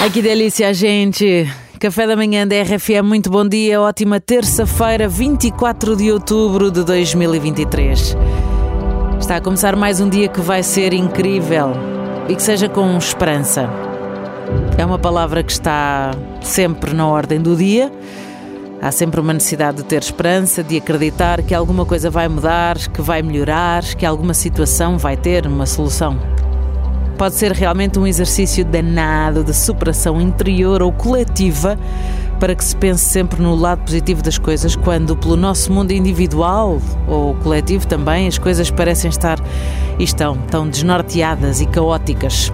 Ai que delícia, gente! Café da manhã da RFM, muito bom dia, ótima terça-feira, 24 de outubro de 2023. Está a começar mais um dia que vai ser incrível e que seja com esperança. É uma palavra que está sempre na ordem do dia. Há sempre uma necessidade de ter esperança, de acreditar que alguma coisa vai mudar, que vai melhorar, que alguma situação vai ter uma solução. Pode ser realmente um exercício danado de superação interior ou coletiva para que se pense sempre no lado positivo das coisas, quando pelo nosso mundo individual ou coletivo também as coisas parecem estar e estão tão desnorteadas e caóticas.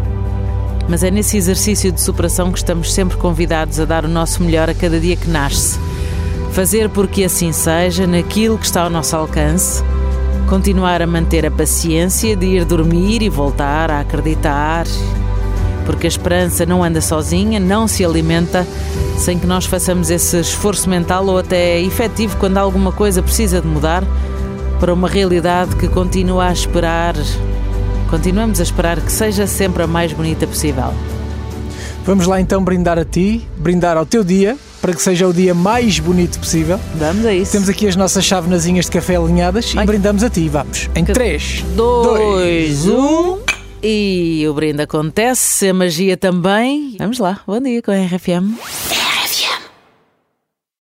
Mas é nesse exercício de superação que estamos sempre convidados a dar o nosso melhor a cada dia que nasce. Fazer porque assim seja, naquilo que está ao nosso alcance, continuar a manter a paciência de ir dormir e voltar a acreditar, porque a esperança não anda sozinha, não se alimenta sem que nós façamos esse esforço mental ou até efetivo quando alguma coisa precisa de mudar para uma realidade que continua a esperar, continuamos a esperar que seja sempre a mais bonita possível. Vamos lá então brindar a ti, brindar ao teu dia, para que seja o dia mais bonito possível. Vamos a isso. Temos aqui as nossas chávenazinhas de café alinhadas Ai. e brindamos a ti. Vamos. Em 3, 2, 1. E o brinde acontece, a magia também. Vamos lá. Bom dia com a RFM.